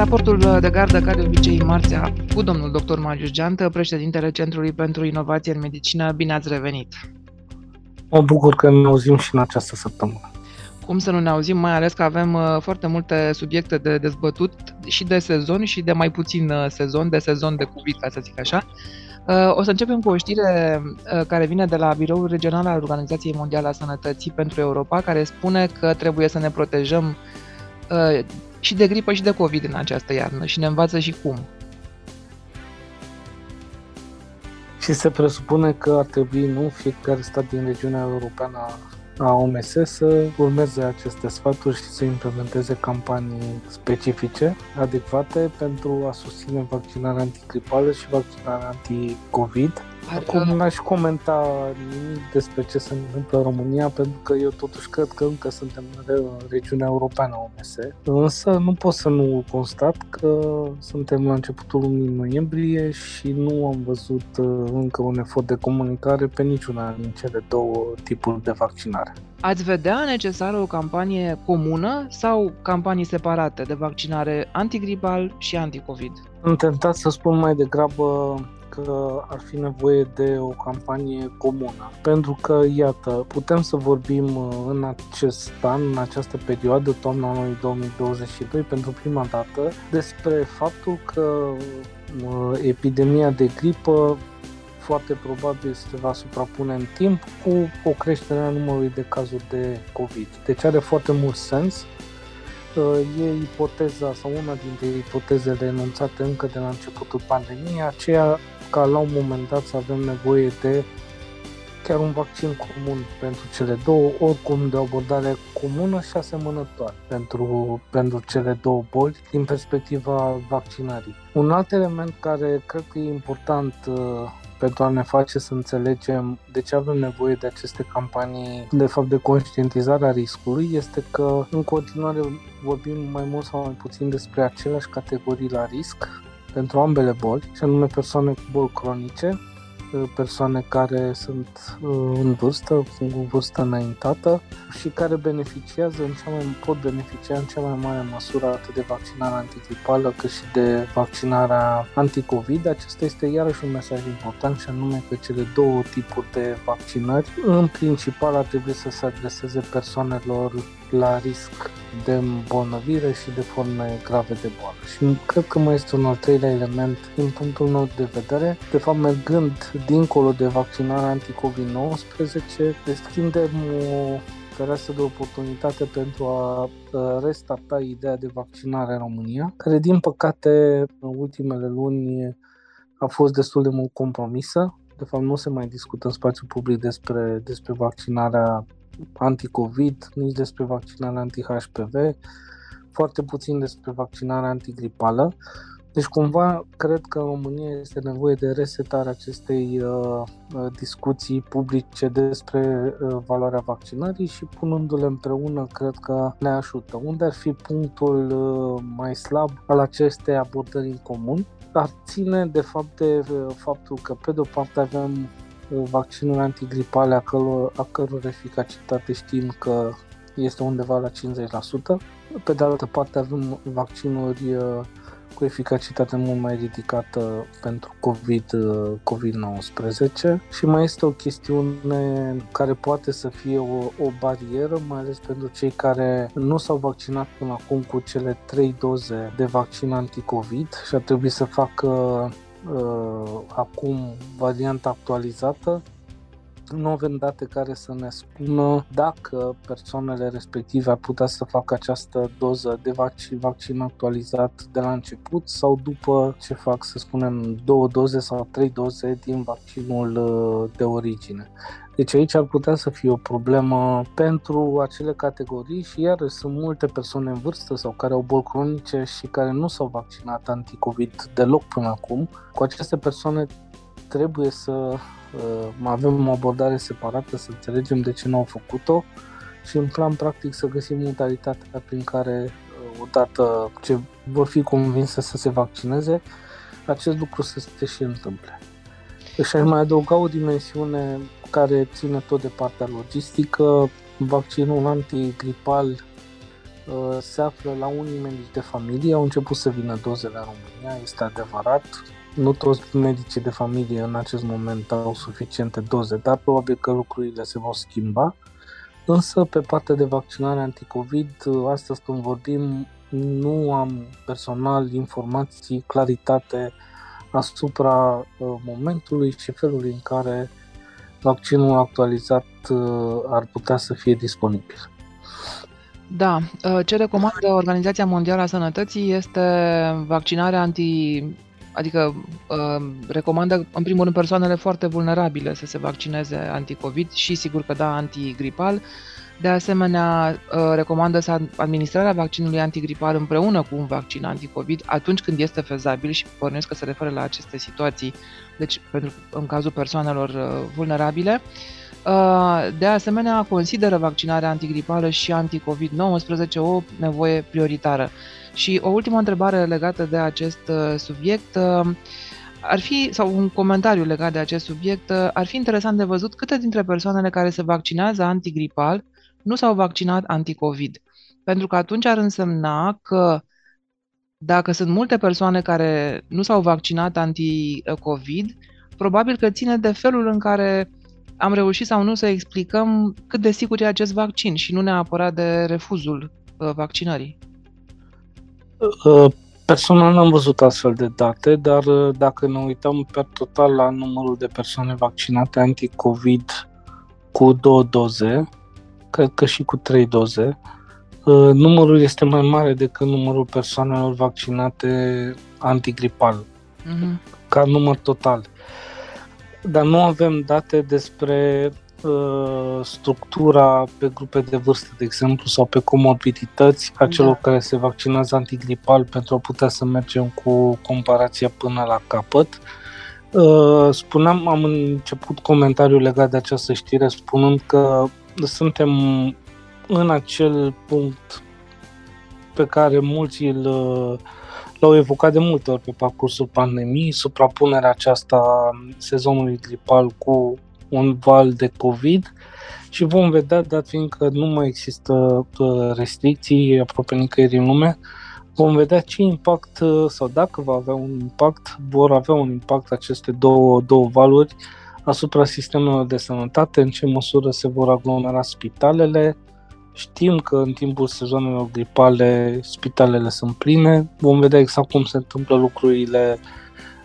Raportul de gardă, ca de obicei, marțea, cu domnul dr. Marius Geantă, președintele Centrului pentru Inovație în Medicină. Bine ați revenit! Mă bucur că ne auzim și în această săptămână. Cum să nu ne auzim, mai ales că avem uh, foarte multe subiecte de dezbătut și de sezon și de mai puțin uh, sezon, de sezon de COVID, ca să zic așa. Uh, o să începem cu o știre care vine de la Biroul Regional al Organizației Mondiale a Sănătății pentru Europa, care spune că trebuie să ne protejăm și de gripă și de COVID în această iarnă și ne învață și cum. Și se presupune că ar trebui, nu, fiecare stat din regiunea europeană a OMS să urmeze aceste sfaturi și să implementeze campanii specifice, adecvate pentru a susține vaccinarea antigripală și vaccinarea anti-COVID Acum n-aș comenta nimic despre ce se întâmplă în România, pentru că eu totuși cred că încă suntem în regiunea europeană OMS. Însă nu pot să nu constat că suntem la începutul lunii noiembrie și nu am văzut uh, încă un efort de comunicare pe niciuna din cele două tipuri de vaccinare. Ați vedea necesară o campanie comună sau campanii separate de vaccinare antigripal și anticovid? Am tentat să spun mai degrabă că ar fi nevoie de o campanie comună. Pentru că, iată, putem să vorbim uh, în acest an, în această perioadă, toamna anului 2022, pentru prima dată, despre faptul că uh, epidemia de gripă foarte probabil se va suprapune în timp cu o creștere a numărului de cazuri de COVID. Deci are foarte mult sens uh, e ipoteza sau una dintre ipotezele enunțate încă de la începutul pandemiei, aceea ca la un moment dat să avem nevoie de chiar un vaccin comun pentru cele două, oricum de o abordare comună și asemănătoare pentru, pentru cele două boli din perspectiva vaccinării. Un alt element care cred că e important uh, pentru a ne face să înțelegem de ce avem nevoie de aceste campanii, de fapt de conștientizare a riscului, este că în continuare vorbim mai mult sau mai puțin despre aceleași categorii la risc, pentru ambele boli, și anume persoane cu boli cronice, uh, persoane care sunt uh, în vârstă, cu vârstă înaintată și care beneficiază în cea mai, pot beneficia în cea mai mare măsură atât de vaccinarea antigripală cât și de vaccinarea anticovid. Acesta este iarăși un mesaj important și anume că cele două tipuri de vaccinări în principal ar trebui să se adreseze persoanelor la risc de îmbolnăvire și de forme grave de boală. Și cred că mai este un al treilea element din punctul meu de vedere. De fapt, mergând dincolo de vaccinarea anti-COVID-19, deschidem o fereastră de oportunitate pentru a restarta ideea de vaccinare în România, care din păcate în ultimele luni a fost destul de mult compromisă. De fapt, nu se mai discută în spațiu public despre, despre vaccinarea anti-COVID, nici despre vaccinarea anti-HPV, foarte puțin despre vaccinarea antigripală. Deci cumva cred că în România este nevoie de resetarea acestei uh, uh, discuții publice despre uh, valoarea vaccinării și punându-le împreună cred că ne ajută. Unde ar fi punctul uh, mai slab al acestei abordări în comun? Ar ține de fapt de uh, faptul că pe de o parte avem vaccinuri antigripale a căror, a căror eficacitate știm că este undeva la 50%. Pe de altă parte avem vaccinuri uh, cu eficacitate mult mai ridicată pentru COVID, uh, COVID-19 și mai este o chestiune care poate să fie o, o barieră, mai ales pentru cei care nu s-au vaccinat până acum cu cele 3 doze de vaccin anti-COVID și ar trebui să facă uh, acum varianta actualizată. Nu avem date care să ne spună dacă persoanele respective ar putea să facă această doză de vaccin, vaccin actualizat de la început sau după ce fac, să spunem, două doze sau trei doze din vaccinul uh, de origine. Deci aici ar putea să fie o problemă pentru acele categorii și iar sunt multe persoane în vârstă sau care au boli cronice și care nu s-au vaccinat anticovid deloc până acum. Cu aceste persoane trebuie să uh, avem o abordare separată, să înțelegem de ce nu au făcut-o și în plan practic să găsim modalitatea prin care uh, odată ce vor fi convinse să se vaccineze, acest lucru să se și întâmple. Și aș mai adăuga o dimensiune care ține tot de partea logistică. Vaccinul antigripal uh, se află la unii medici de familie, au început să vină dozele în România, este adevărat. Nu toți medicii de familie în acest moment au suficiente doze, dar probabil că lucrurile se vor schimba. Însă, pe partea de vaccinare anticovid, astăzi când vorbim, nu am personal informații, claritate asupra uh, momentului și felului în care vaccinul actualizat uh, ar putea să fie disponibil. Da, uh, ce recomandă Organizația Mondială a Sănătății este vaccinarea anti adică recomandă în primul rând persoanele foarte vulnerabile să se vaccineze anticovid și sigur că da antigripal, de asemenea, uh, recomandă să administrarea vaccinului antigripal împreună cu un vaccin anticovid atunci când este fezabil și pornesc că se referă la aceste situații, deci pentru, în cazul persoanelor uh, vulnerabile. Uh, de asemenea, consideră vaccinarea antigripală și anticovid-19 o nevoie prioritară. Și o ultimă întrebare legată de acest subiect ar fi, sau un comentariu legat de acest subiect, ar fi interesant de văzut câte dintre persoanele care se vaccinează antigripal nu s-au vaccinat anticovid. Pentru că atunci ar însemna că dacă sunt multe persoane care nu s-au vaccinat anti-COVID, probabil că ține de felul în care am reușit sau nu să explicăm cât de sigur e acest vaccin și nu neapărat de refuzul uh, vaccinării. Uh, personal n-am văzut astfel de date, dar uh, dacă ne uităm pe total la numărul de persoane vaccinate anti-COVID cu două doze, cred că și cu trei doze, uh, numărul este mai mare decât numărul persoanelor vaccinate antigripal, mm-hmm. ca număr total. Dar nu avem date despre uh, structura pe grupe de vârstă, de exemplu, sau pe comorbidități a da. celor care se vaccinează antigripal pentru a putea să mergem cu comparația până la capăt. Uh, spuneam, am început comentariul legat de această știre spunând că suntem în acel punct pe care mulți îl, l-au evocat de multe ori pe parcursul pandemiei, suprapunerea aceasta sezonului gripal cu un val de COVID și vom vedea, dat fiindcă nu mai există uh, restricții aproape nicăieri în lume, vom vedea ce impact uh, sau dacă va avea un impact, vor avea un impact aceste două, două valuri uh, asupra sistemelor de sănătate, în ce măsură se vor aglomera spitalele. Știm că în timpul sezonelor gripale spitalele sunt pline. Vom vedea exact cum se întâmplă lucrurile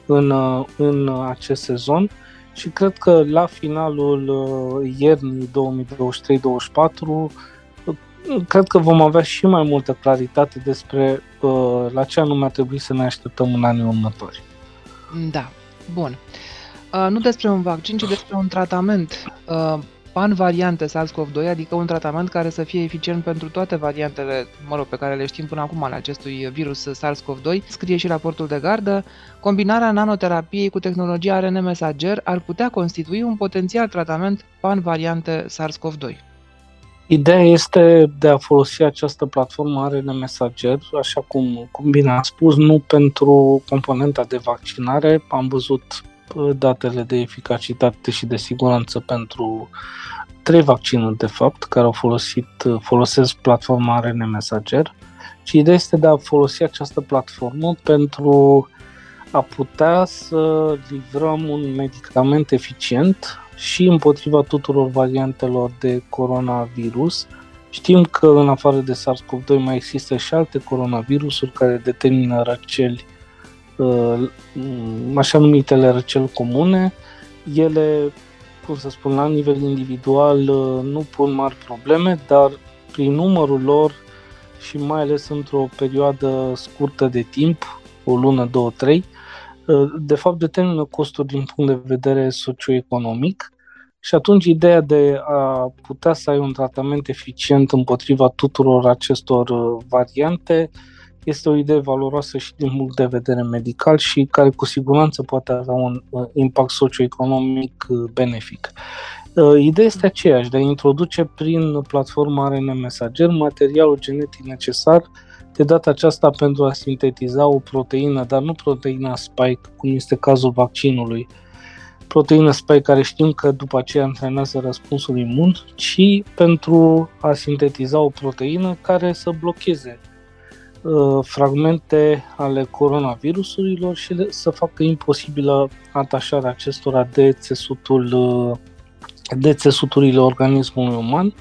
în, în acest sezon și cred că la finalul uh, iernii 2023-2024 cred că vom avea și mai multă claritate despre uh, la ce anume ar trebui să ne așteptăm în anii următori. Da, bun. Uh, nu despre un vaccin, ci despre un tratament uh, pan-variante SARS-CoV-2, adică un tratament care să fie eficient pentru toate variantele, mă rog, pe care le știm până acum ale acestui virus SARS-CoV-2. Scrie și raportul de gardă, combinarea nanoterapiei cu tehnologia RNA mesager ar putea constitui un potențial tratament pan-variante SARS-CoV-2. Ideea este de a folosi această platformă RNA Messenger, așa cum, cum bine am spus, nu pentru componenta de vaccinare. Am văzut datele de eficacitate și de siguranță pentru trei vaccinuri, de fapt, care au folosit, folosesc platforma RNA Messenger. Și ideea este de a folosi această platformă pentru a putea să livrăm un medicament eficient și împotriva tuturor variantelor de coronavirus. Știm că în afară de SARS-CoV-2 mai există și alte coronavirusuri care determină răceli Uh, așa numitele răceli comune, ele, cum să spun, la nivel individual uh, nu pun mari probleme, dar prin numărul lor și mai ales într-o perioadă scurtă de timp, o lună, două, trei, uh, de fapt determină costuri din punct de vedere socioeconomic și atunci ideea de a putea să ai un tratament eficient împotriva tuturor acestor variante uh, este o idee valoroasă și din punct de vedere medical și care cu siguranță poate avea un uh, impact socioeconomic uh, benefic. Uh, ideea este aceeași, de a introduce prin platforma RNA Messenger materialul genetic necesar de data aceasta pentru a sintetiza o proteină, dar nu proteina spike, cum este cazul vaccinului, proteină spike care știm că după aceea antrenează răspunsul imun, ci pentru a sintetiza o proteină care să blocheze uh, fragmente ale coronavirusurilor și să facă imposibilă atașarea acestora de țesutul uh, de țesuturile organismului uman,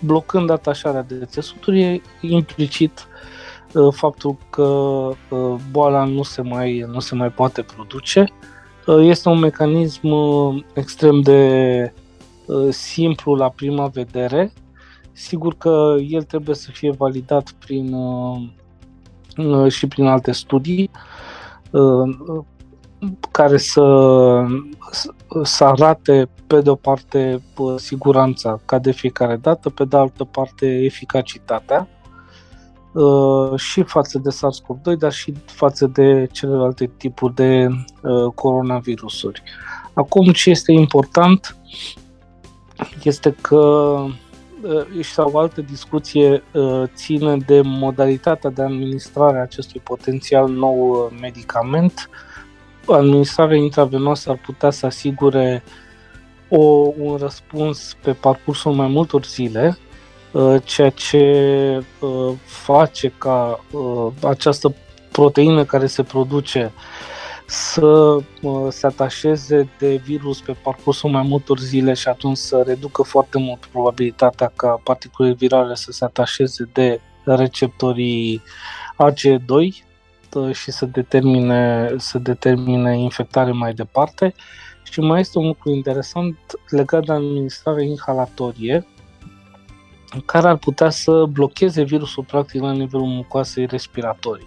blocând atașarea de țesuturi, implicit uh, faptul că uh, boala nu se mai, nu se mai poate produce. Uh, este un mecanism extrem de simplu la prima vedere. Sigur că el trebuie să fie validat prin, și prin alte studii care să, să arate pe de o parte siguranța ca de fiecare dată, pe de altă parte eficacitatea uh, și față de SARS-CoV-2, dar și față de celelalte tipuri de uh, coronavirusuri. Acum ce este important este că uh, sau o altă discuție ține de modalitatea de administrare a acestui potențial nou medicament. Administrarea intravenoasă ar putea să asigure o, un răspuns pe parcursul mai multor zile, uh, ceea ce uh, face ca uh, această proteină care se produce să se atașeze de virus pe parcursul mai multor zile și atunci să reducă foarte mult probabilitatea ca particulele virale să se atașeze de receptorii AG2, Uh, și să determine, să determine infectare mai departe. Și mai este un lucru interesant legat de administrarea inhalatorie, care ar putea să blocheze virusul practic la nivelul mucoasei respiratorii.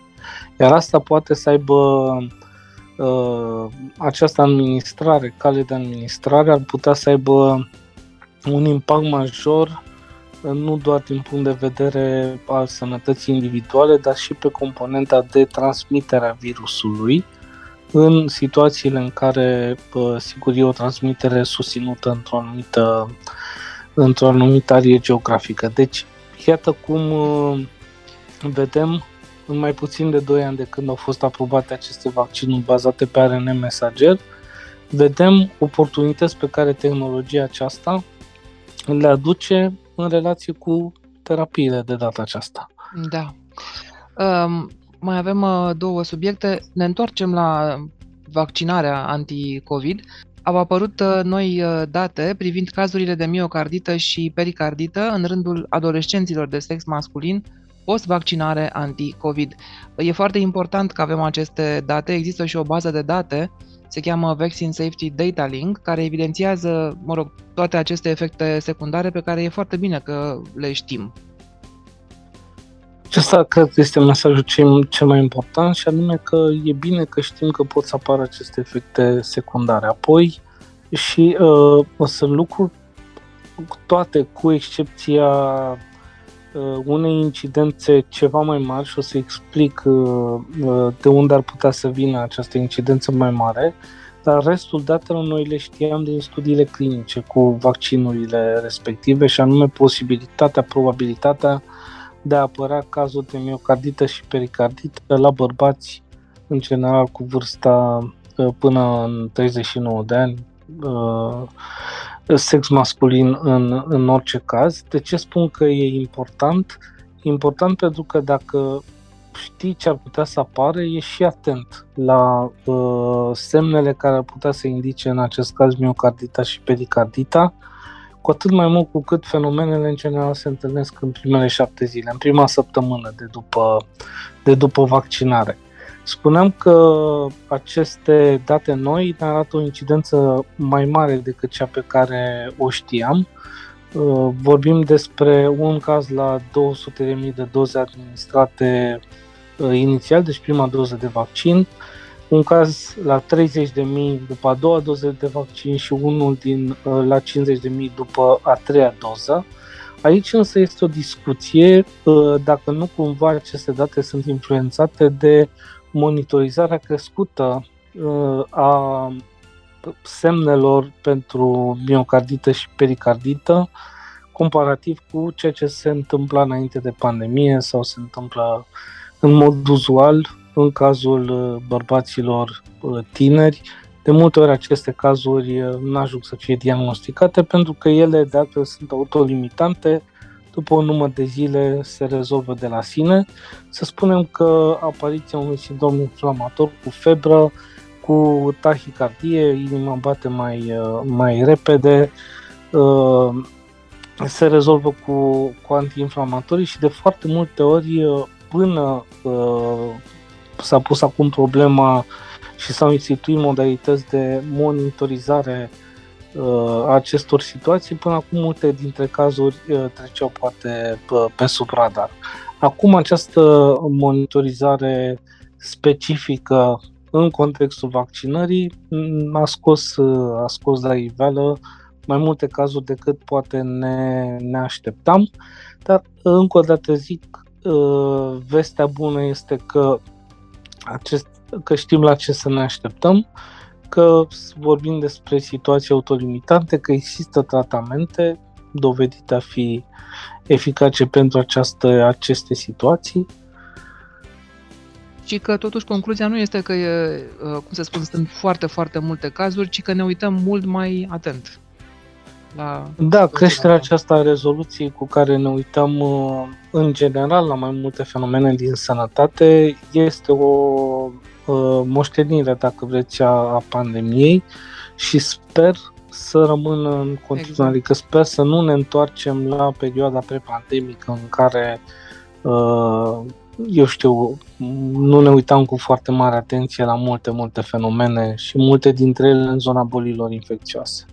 Iar asta poate să aibă uh, această administrare, cale de administrare, ar putea să aibă un impact major nu doar din punct de vedere al sănătății individuale, dar și pe componenta de transmitere a virusului în situațiile în care, sigur, e o transmitere susținută într-o anumită, într-o anumită arie geografică. Deci, iată cum uh, vedem în mai puțin de 2 ani de când au fost aprobate aceste vaccinuri bazate pe ARN mesager, vedem oportunități pe care tehnologia aceasta le aduce în relație cu terapiile de data aceasta. Da. Um, mai avem uh, două subiecte. Ne întoarcem la vaccinarea anti-COVID. Au apărut uh, noi uh, date privind cazurile de miocardită și pericardită în rândul adolescenților de sex masculin post-vaccinare anti-COVID. E foarte important că avem aceste date. Există și o bază de date se cheamă Vaccine Safety Data Link, care evidențiază, mă rog, toate aceste efecte secundare pe care e foarte bine că le știm. Acesta cred că este mesajul cel, cel mai important și anume că e bine că știm că pot să apară aceste efecte secundare. Apoi și uh, sunt lucruri toate cu excepția uh, unei incidențe ceva mai mari și o să explic uh, uh, de unde ar putea să vină această incidență mai mare, dar restul datelor noi le știam din studiile clinice cu vaccinurile respective și anume posibilitatea, probabilitatea de a apărea cazul de miocardită și pericardită la bărbați în general cu vârsta până în 39 de ani, sex masculin în, în orice caz. De ce spun că e important? E important pentru că dacă știi ce ar putea să apară, e și atent la uh, semnele care ar putea să indice în acest caz miocardita și pericardita, cu atât mai mult cu cât fenomenele în general se întâlnesc în primele șapte zile, în prima săptămână de după, de după vaccinare. Spuneam că aceste date noi ne arată o incidență mai mare decât cea pe care o știam. Uh, vorbim despre un caz la 200.000 de doze administrate uh, inițial, deci prima doză de vaccin, un caz la 30.000 după a doua doză de vaccin și unul din, uh, la 50.000 după a treia doză. Aici însă este o discuție dacă nu cumva aceste date sunt influențate de monitorizarea crescută uh, a semnelor pentru miocardită și pericardită comparativ cu ceea ce se întâmpla înainte de pandemie sau se întâmplă în mod uzual în cazul uh, bărbaților uh, tineri. De multe ori aceste cazuri uh, nu ajung să fie diagnosticate pentru că ele de altfel sunt autolimitante, după un număr de zile se rezolvă de la sine. Să spunem că apariția unui sindrom inflamator cu febră, cu tahicardie, inima bate mai, uh, mai repede, uh, se rezolvă cu, cu antiinflamatorii și de foarte multe ori până s-a pus acum problema și s-au instituit modalități de monitorizare uh, acestor situații. Până acum multe dintre cazuri uh, treceau poate pe, pe sub radar. Acum această monitorizare specifică în contextul vaccinării a scos, uh, a scos la iveală mai multe cazuri decât poate ne, ne așteptam, dar încă o dată zic, uh, vestea bună este că acest că știm la ce să ne așteptăm, că vorbim despre situații autolimitante, că există tratamente dovedite a fi eficace pentru această, aceste situații. Și că totuși concluzia nu este că, e, uh, cum să spun, sunt foarte, foarte multe cazuri, ci că ne uităm mult mai atent. La da, creșterea aceasta a rezoluției cu care ne uităm uh, în general la mai multe fenomene din sănătate este o Uh, moștenire, dacă vreți, a, a pandemiei și sper să rămână în continuare, exact. adică sper să nu ne întoarcem la perioada prepandemică în care uh, eu știu, nu ne uitam cu foarte mare atenție la multe, multe fenomene și multe dintre ele în zona bolilor infecțioase.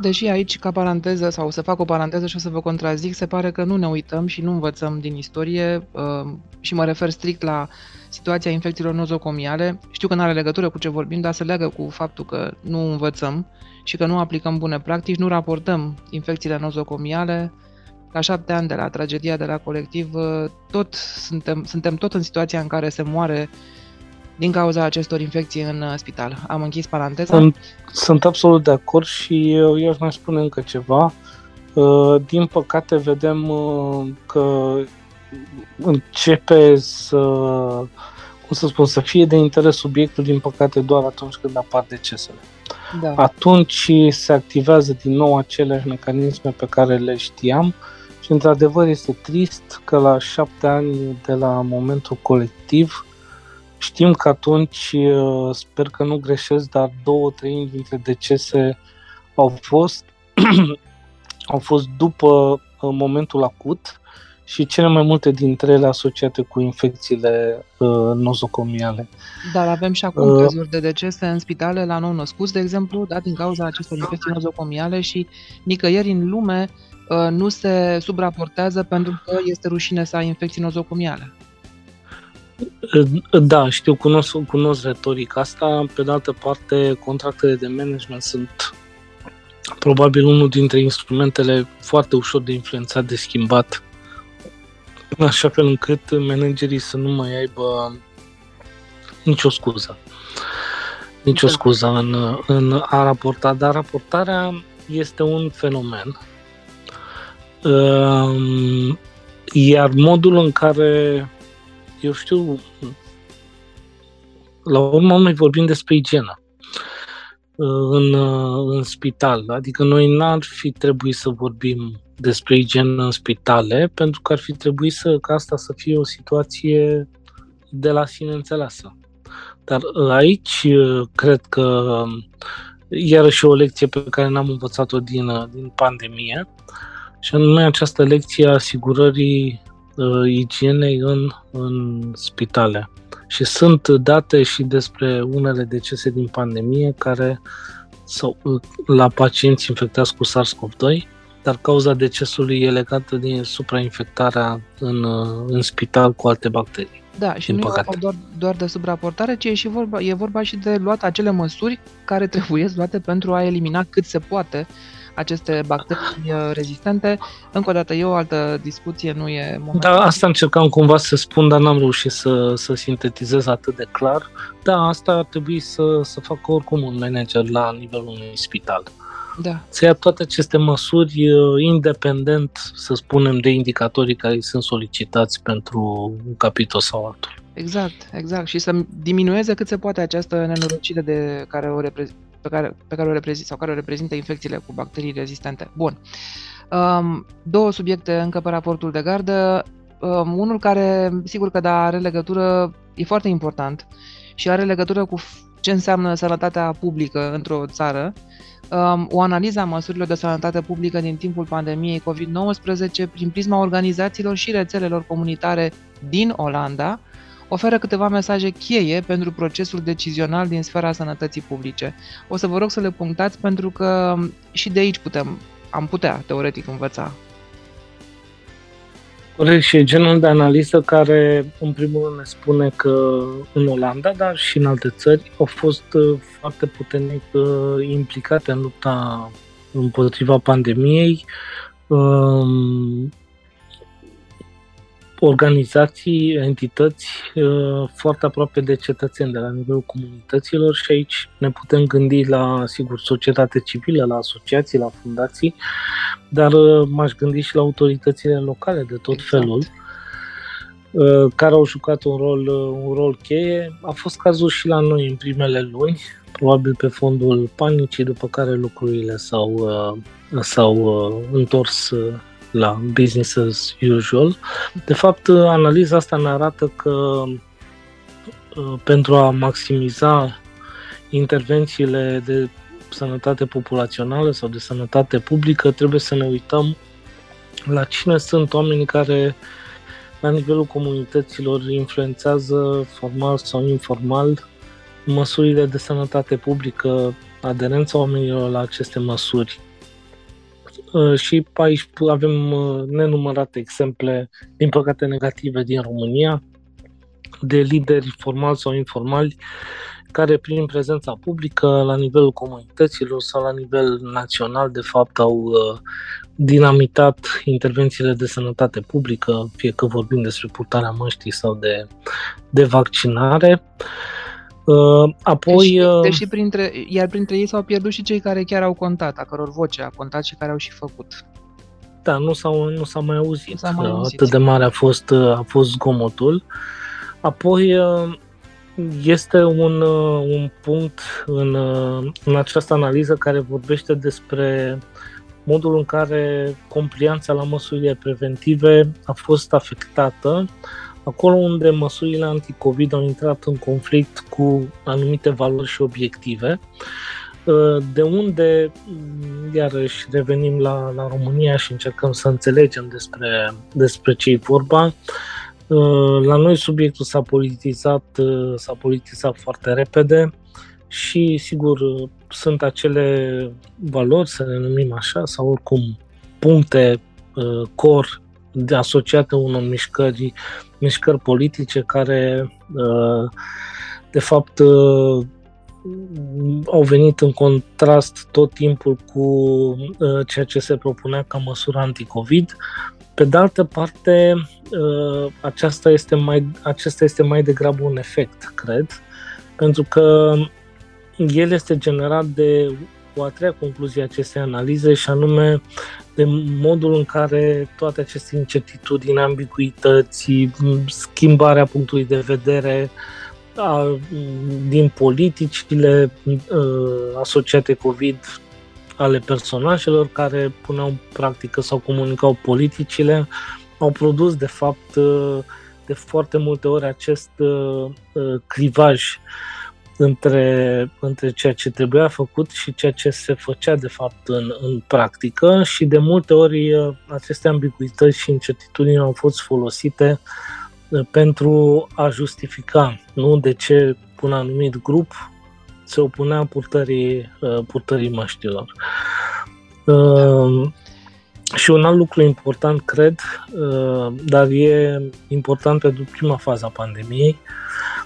Deși aici, ca paranteză, sau să fac o paranteză și o să vă contrazic, se pare că nu ne uităm și nu învățăm din istorie uh, și mă refer strict la situația infecțiilor nozocomiale. Știu că nu are legătură cu ce vorbim, dar se legă cu faptul că nu învățăm și că nu aplicăm bune practici, nu raportăm infecțiile nozocomiale. La șapte ani de la tragedia de la colectiv, uh, tot suntem, suntem tot în situația în care se moare din cauza acestor infecții în uh, spital. Am închis paranteza. Sunt, sunt absolut de acord și eu, eu aș mai spune încă ceva. Uh, din păcate vedem că începe să, cum să spun, să fie de interes subiectul, din păcate, doar atunci când apar decesele. Da. Atunci se activează din nou aceleași mecanisme pe care le știam și, într-adevăr, este trist că la șapte ani de la momentul colectiv, știm că atunci, uh, sper că nu greșesc, dar două trei dintre decese au fost au fost după uh, momentul acut și cele mai multe dintre ele asociate cu infecțiile uh, nozocomiale. Dar avem și acum uh, cazuri de decese în spitale la nou născuți, de exemplu, da, din cauza acestor infecții nozocomiale și nicăieri în lume uh, nu se subraportează pentru că este rușine să ai infecții nozocomiale. Uh, da, știu, cunosc, cunosc retorica asta. Pe de altă parte, contractele de management sunt probabil unul dintre instrumentele foarte ușor de influențat, de schimbat în așa fel încât managerii să nu mai aibă nicio scuză. Nicio da. scuză în, în a raporta, dar raportarea este un fenomen. Ehm, iar modul în care, eu știu, la urmă noi vorbim despre igienă în, în spital. Adică noi n-ar fi trebuit să vorbim despre igienă în spitale, pentru că ar fi trebuit să, ca asta să fie o situație de la sine înțeleasă. Dar uh, aici uh, cred că um, iarăși o lecție pe care n-am învățat-o din, uh, din pandemie și anume această lecție a asigurării uh, igienei în, în spitale. Și sunt date și despre unele decese din pandemie care sau la pacienți infectați cu SARS-CoV-2 dar cauza decesului e legată din suprainfectarea în, în spital cu alte bacterii. Da, și nu păcate. e doar, doar de subraportare, ci e, și vorba, e vorba și de luat acele măsuri care trebuie luate pentru a elimina cât se poate aceste bacterii uh, rezistente. Încă o dată, e o altă discuție, nu e momentul. Da, asta încercam cumva să spun, dar n-am reușit să, să sintetizez atât de clar. Da, asta ar trebui să, să facă oricum un manager la nivelul unui spital da. să ia toate aceste măsuri uh, independent, să spunem, de indicatorii care sunt solicitați pentru un capitol sau altul. Exact, exact. Și să diminueze cât se poate această nenorocire de care o, repre- pe care, pe care o reprezintă sau care o reprezintă infecțiile cu bacterii rezistente. Bun. Um, două subiecte încă pe raportul de gardă. Um, unul care, sigur că da, are legătură, e foarte important și are legătură cu ce înseamnă sănătatea publică într-o țară. Um, o analiză a măsurilor de sănătate publică din timpul pandemiei COVID-19 prin prisma organizațiilor și rețelelor comunitare din Olanda oferă câteva mesaje cheie pentru procesul decizional din sfera sănătății publice. O să vă rog să le punctați pentru că și de aici putem, am putea, teoretic, învăța. Corect, și e genul de analiză care, în primul rând, ne spune că în Olanda, dar și în alte țări, au fost uh, foarte puternic uh, implicate în lupta împotriva pandemiei. Um, organizații, entități uh, foarte aproape de cetățeni, de la nivelul comunităților și aici ne putem gândi la, sigur, societate civilă, la asociații, la fundații, dar uh, m-aș gândi și la autoritățile locale de tot exact. felul uh, care au jucat un rol, un rol cheie. A fost cazul și la noi în primele luni, probabil pe fondul panicii, după care lucrurile s-au, s-au întors la business as usual. De fapt, analiza asta ne arată că uh, pentru a maximiza intervențiile de sănătate populațională sau de sănătate publică, trebuie să ne uităm la cine sunt oamenii care la nivelul comunităților influențează formal sau informal măsurile de sănătate publică, aderența oamenilor la aceste măsuri. Uh, și aici avem uh, nenumărate exemple, din păcate negative, din România, de lideri formali sau informali care prin prezența publică la nivelul comunităților sau la nivel național de fapt au uh, dinamitat intervențiile de sănătate publică, fie că vorbim despre purtarea măștii sau de, de vaccinare. Uh, Uh, apoi, deși, uh, deși printre, iar printre ei s-au pierdut și cei care chiar au contat, a căror voce a contat și care au și făcut. Da, nu s-au, nu s-a mai auzit. S-a mai auzit. Atât de mare a fost, uh, a fost zgomotul. Apoi este un, un punct în, în această analiză care vorbește despre modul în care complianța la măsurile preventive a fost afectată acolo unde măsurile anti-COVID au intrat în conflict cu anumite valori și obiective, uh, de unde, mm, iarăși, revenim la, la România și încercăm să înțelegem despre, despre ce e vorba. Uh, la noi subiectul s-a politizat, uh, s-a politizat foarte repede și, sigur, sunt acele valori, să le numim așa, sau oricum puncte core de asociate unor mișcări mișcări politice care, uh, de fapt, uh, au venit în contrast tot timpul cu uh, ceea ce se propunea ca măsură anti-COVID. Pe de altă parte, aceasta este mai, acesta este mai degrabă un efect, cred, pentru că el este generat de o a treia concluzie a acestei analize și anume de modul în care toate aceste incertitudini, ambiguități, schimbarea punctului de vedere a, din politicile asociate COVID ale personajelor care puneau în practică sau comunicau politicile, au produs de fapt de foarte multe ori acest clivaj între, între ceea ce trebuia făcut și ceea ce se făcea de fapt în, în practică și de multe ori uh, aceste ambiguități și incertitudini au fost folosite uh, pentru a justifica nu de ce un anumit grup se opunea purtării, uh, purtării măștilor. Și un alt lucru important, cred, dar e important pentru prima fază a pandemiei, Uh,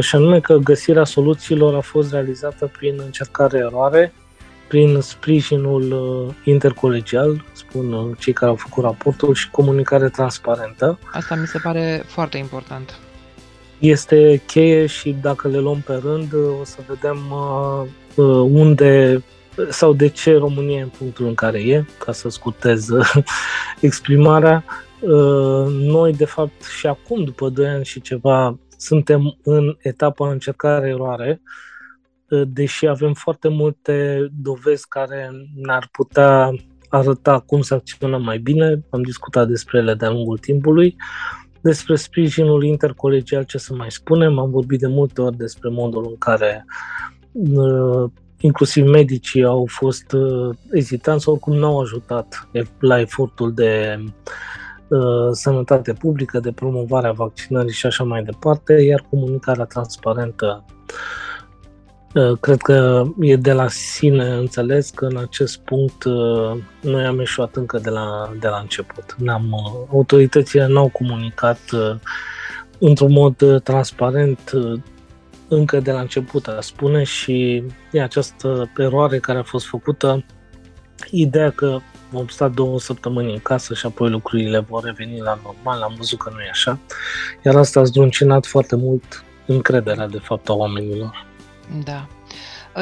și anume că găsirea soluțiilor a fost realizată prin încercare-eroare, prin sprijinul uh, intercolegial, spun uh, cei care au făcut raportul, și comunicare transparentă. Asta mi se pare foarte important. Este cheie și dacă le luăm pe rând, o să vedem unde sau de ce România e în punctul în care e, ca să scutez exprimarea. Noi, de fapt, și acum, după 2 ani și ceva, suntem în etapa încercare-eroare deși avem foarte multe dovezi care ne-ar putea arăta cum să acționăm mai bine, am discutat despre ele de-a lungul timpului, despre sprijinul intercolegial, ce să mai spunem, am vorbit de multe ori despre modul în care uh, inclusiv medicii au fost uh, ezitanți sau oricum n-au ajutat la efortul de uh, sănătate publică, de promovare a vaccinării și așa mai departe, iar comunicarea transparentă uh, cred că e de la sine înțeles că în acest punct uh, noi am eșuat încă de la, de la început. N-am, uh, autoritățile n-au comunicat într-un mod transparent încă de la început, a spune, și e această eroare care a fost făcută, ideea că vom sta două săptămâni în casă și apoi lucrurile vor reveni la normal, am văzut că nu e așa, iar asta a zdruncinat foarte mult încrederea, de fapt, a oamenilor. Da.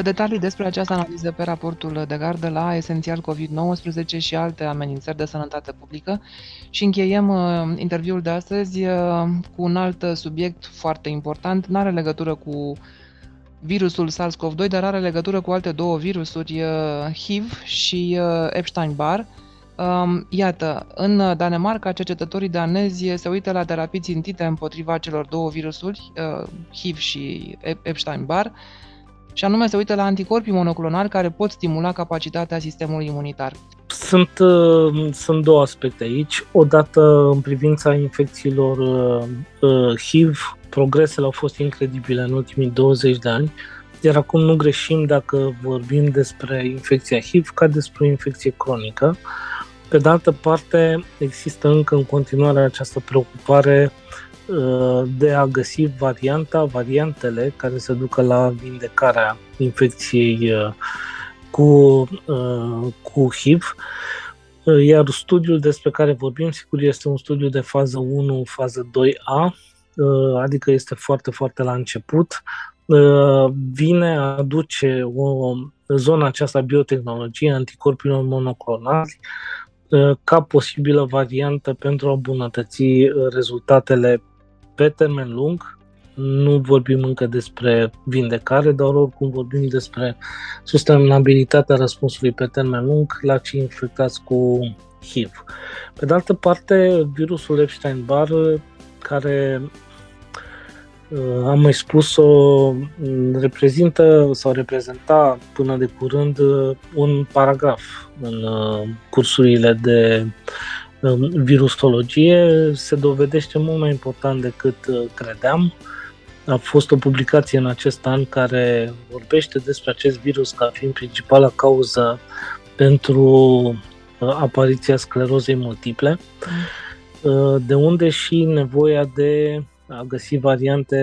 Detalii despre această analiză pe raportul de gardă la esențial COVID-19 și alte amenințări de sănătate publică și încheiem uh, interviul de astăzi uh, cu un alt subiect foarte important. Nu are legătură cu virusul SARS-CoV-2, dar are legătură cu alte două virusuri, uh, HIV și Epstein-Barr. Um, iată, în Danemarca, cercetătorii danezi se uită la terapii țintite împotriva celor două virusuri, HIV și Epstein-Barr, și anume se uită la anticorpii monoclonali care pot stimula capacitatea sistemului imunitar. Sunt, uh, sunt două aspecte aici. Odată, în privința infecțiilor uh, uh, HIV, progresele au fost incredibile în ultimii 20 de ani, iar acum nu greșim dacă vorbim despre infecția HIV ca despre o infecție cronică. Pe de altă parte, există încă în continuare această preocupare Uh, de a găsi varianta, variantele care să ducă la vindecarea infecției uh, cu, uh, cu HIV. Iar studiul despre care vorbim, sigur, este un studiu de fază 1, fază 2A, adică este foarte, foarte la început. Vine, aduce o zona aceasta biotehnologie, anticorpilor monoclonali, ca posibilă variantă pentru a îmbunătăți rezultatele pe termen lung, nu vorbim încă despre vindecare, dar oricum vorbim despre sustenabilitatea răspunsului pe termen lung la cei infectați cu HIV. Pe de altă parte, virusul Epstein-Barr, care uh, am mai spus-o, reprezintă sau reprezenta până de curând uh, un paragraf în uh, cursurile de virusologie se dovedește mult mai important decât uh, credeam. A fost o publicație în acest an care vorbește despre acest virus ca fiind principala cauză pentru uh, apariția sclerozei multiple, mm. uh, de unde și nevoia de a găsi variante,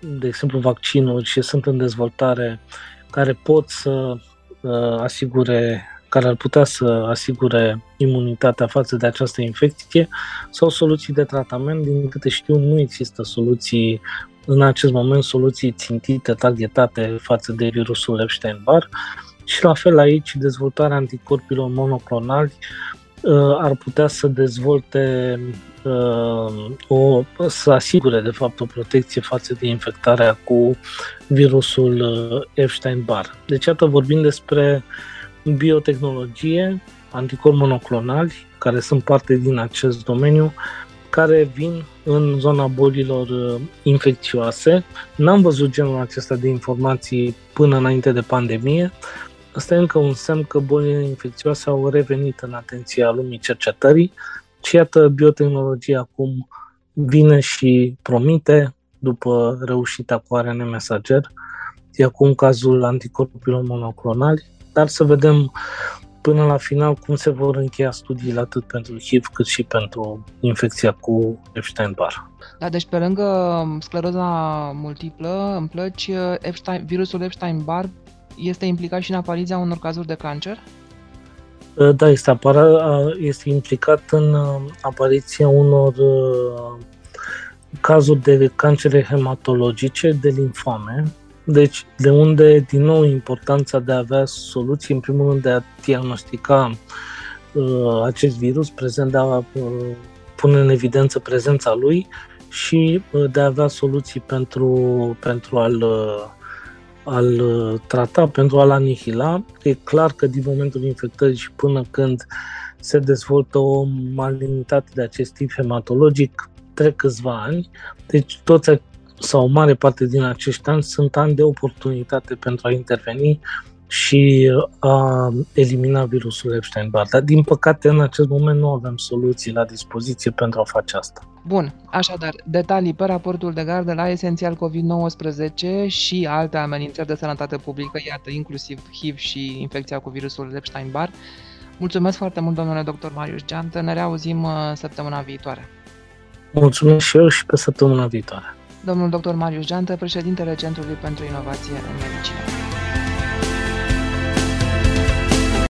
de exemplu vaccinuri și sunt în dezvoltare, care pot să asigure care ar putea să asigure imunitatea față de această infecție sau soluții de tratament. Din câte știu, nu există soluții în acest moment soluții țintite, targetate față de virusul Epstein-Barr și la fel aici dezvoltarea anticorpilor monoclonali uh, ar putea să dezvolte uh, o, să asigure de fapt o protecție față de infectarea cu virusul uh, Epstein-Barr. Deci, iată, vorbim despre uh, biotehnologie, anticorpi monoclonali, care sunt parte din acest domeniu, care vin în zona bolilor uh, infecțioase. N-am văzut genul acesta de informații până înainte de pandemie. Asta e încă un semn că bolile infecțioase au revenit în atenția lumii cercetării și iată biotehnologia acum vine și promite după reușita cu ARN mesager. E acum cazul anticorpilor monoclonali dar să vedem până la final cum se vor încheia studiile atât pentru HIV cât și pentru infecția cu Epstein-Barr. Da, deci pe lângă scleroza multiplă, în plăci, Epstein, virusul Epstein-Barr este implicat și în apariția unor cazuri de cancer? Da, este, apara, este implicat în uh, apariția unor uh, cazuri de cancere hematologice, de linfome, deci, de unde, din nou, importanța de a avea soluții, în primul rând, de a diagnostica uh, acest virus, prezent, de a uh, pune în evidență prezența lui și uh, de a avea soluții pentru, pentru a-l uh, a-l uh, trata, pentru a-l anihila. E clar că din momentul infectării și până când se dezvoltă o malignitate de acest tip hematologic, trec câțiva ani. Deci toți sau o mare parte din acești ani sunt ani de oportunitate pentru a interveni și a elimina virusul Epstein-Barr. Dar, din păcate, în acest moment nu avem soluții la dispoziție pentru a face asta. Bun, așadar, detalii pe raportul de gardă la esențial COVID-19 și alte amenințări de sănătate publică, iată, inclusiv HIV și infecția cu virusul Epstein-Barr. Mulțumesc foarte mult, domnule dr. Marius Geantă. Ne reauzim uh, săptămâna viitoare. Mulțumesc și eu și pe săptămâna viitoare. Domnul dr. Marius Geantă, președintele Centrului pentru Inovație în Medicină.